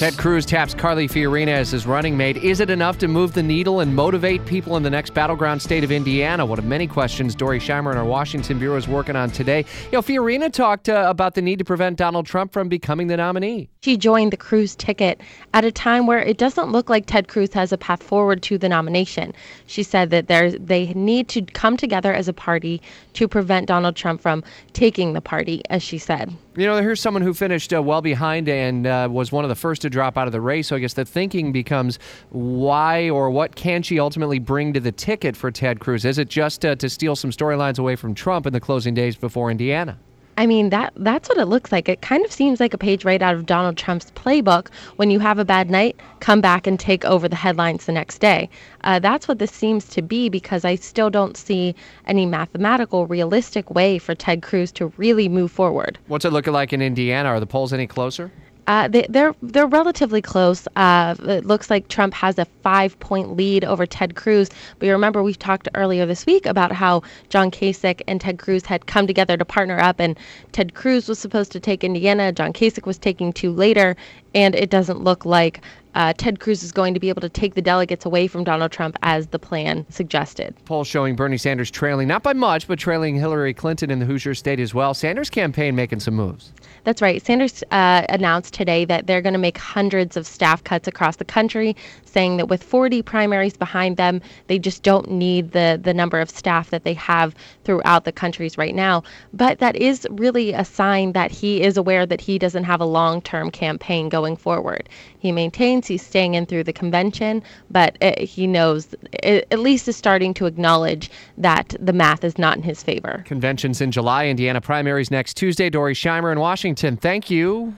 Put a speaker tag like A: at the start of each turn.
A: Ted Cruz taps Carly Fiorina as his running mate. Is it enough to move the needle and motivate people in the next battleground state of Indiana? One of many questions Dorey Scheimer in our Washington bureau is working on today. You know, Fiorina talked uh, about the need to prevent Donald Trump from becoming the nominee.
B: She joined the Cruz ticket at a time where it doesn't look like Ted Cruz has a path forward to the nomination. She said that they need to come together as a party to prevent Donald Trump from taking the party, as she said.
A: You know, here's someone who finished uh, well behind and uh, was one of the first to drop out of the race. So I guess the thinking becomes why or what can she ultimately bring to the ticket for Ted Cruz? Is it just uh, to steal some storylines away from Trump in the closing days before Indiana?
B: I mean that that's what it looks like. It kind of seems like a page right out of Donald Trump's playbook. When you have a bad night, come back and take over the headlines the next day. Uh, that's what this seems to be because I still don't see any mathematical, realistic way for Ted Cruz to really move forward.
A: What's it looking like in Indiana? Are the polls any closer?
B: Uh, they, are they're, they're relatively close. Uh, it looks like Trump has a five point lead over Ted Cruz. But you remember we talked earlier this week about how John Kasich and Ted Cruz had come together to partner up, and Ted Cruz was supposed to take Indiana. John Kasich was taking two later, and it doesn't look like uh, Ted Cruz is going to be able to take the delegates away from Donald Trump as the plan suggested.
A: Poll showing Bernie Sanders trailing, not by much, but trailing Hillary Clinton in the Hoosier state as well. Sanders' campaign making some moves.
B: That's right. Sanders uh, announced today that they're going to make hundreds of staff cuts across the country, saying that with 40 primaries behind them, they just don't need the, the number of staff that they have throughout the countries right now. But that is really a sign that he is aware that he doesn't have a long term campaign going forward. He maintains he's staying in through the convention, but it, uh, he knows, it, at least is starting to acknowledge that the math is not in his favor.
A: Conventions in July, Indiana primaries next Tuesday. Dorey Scheimer in Washington, thank you.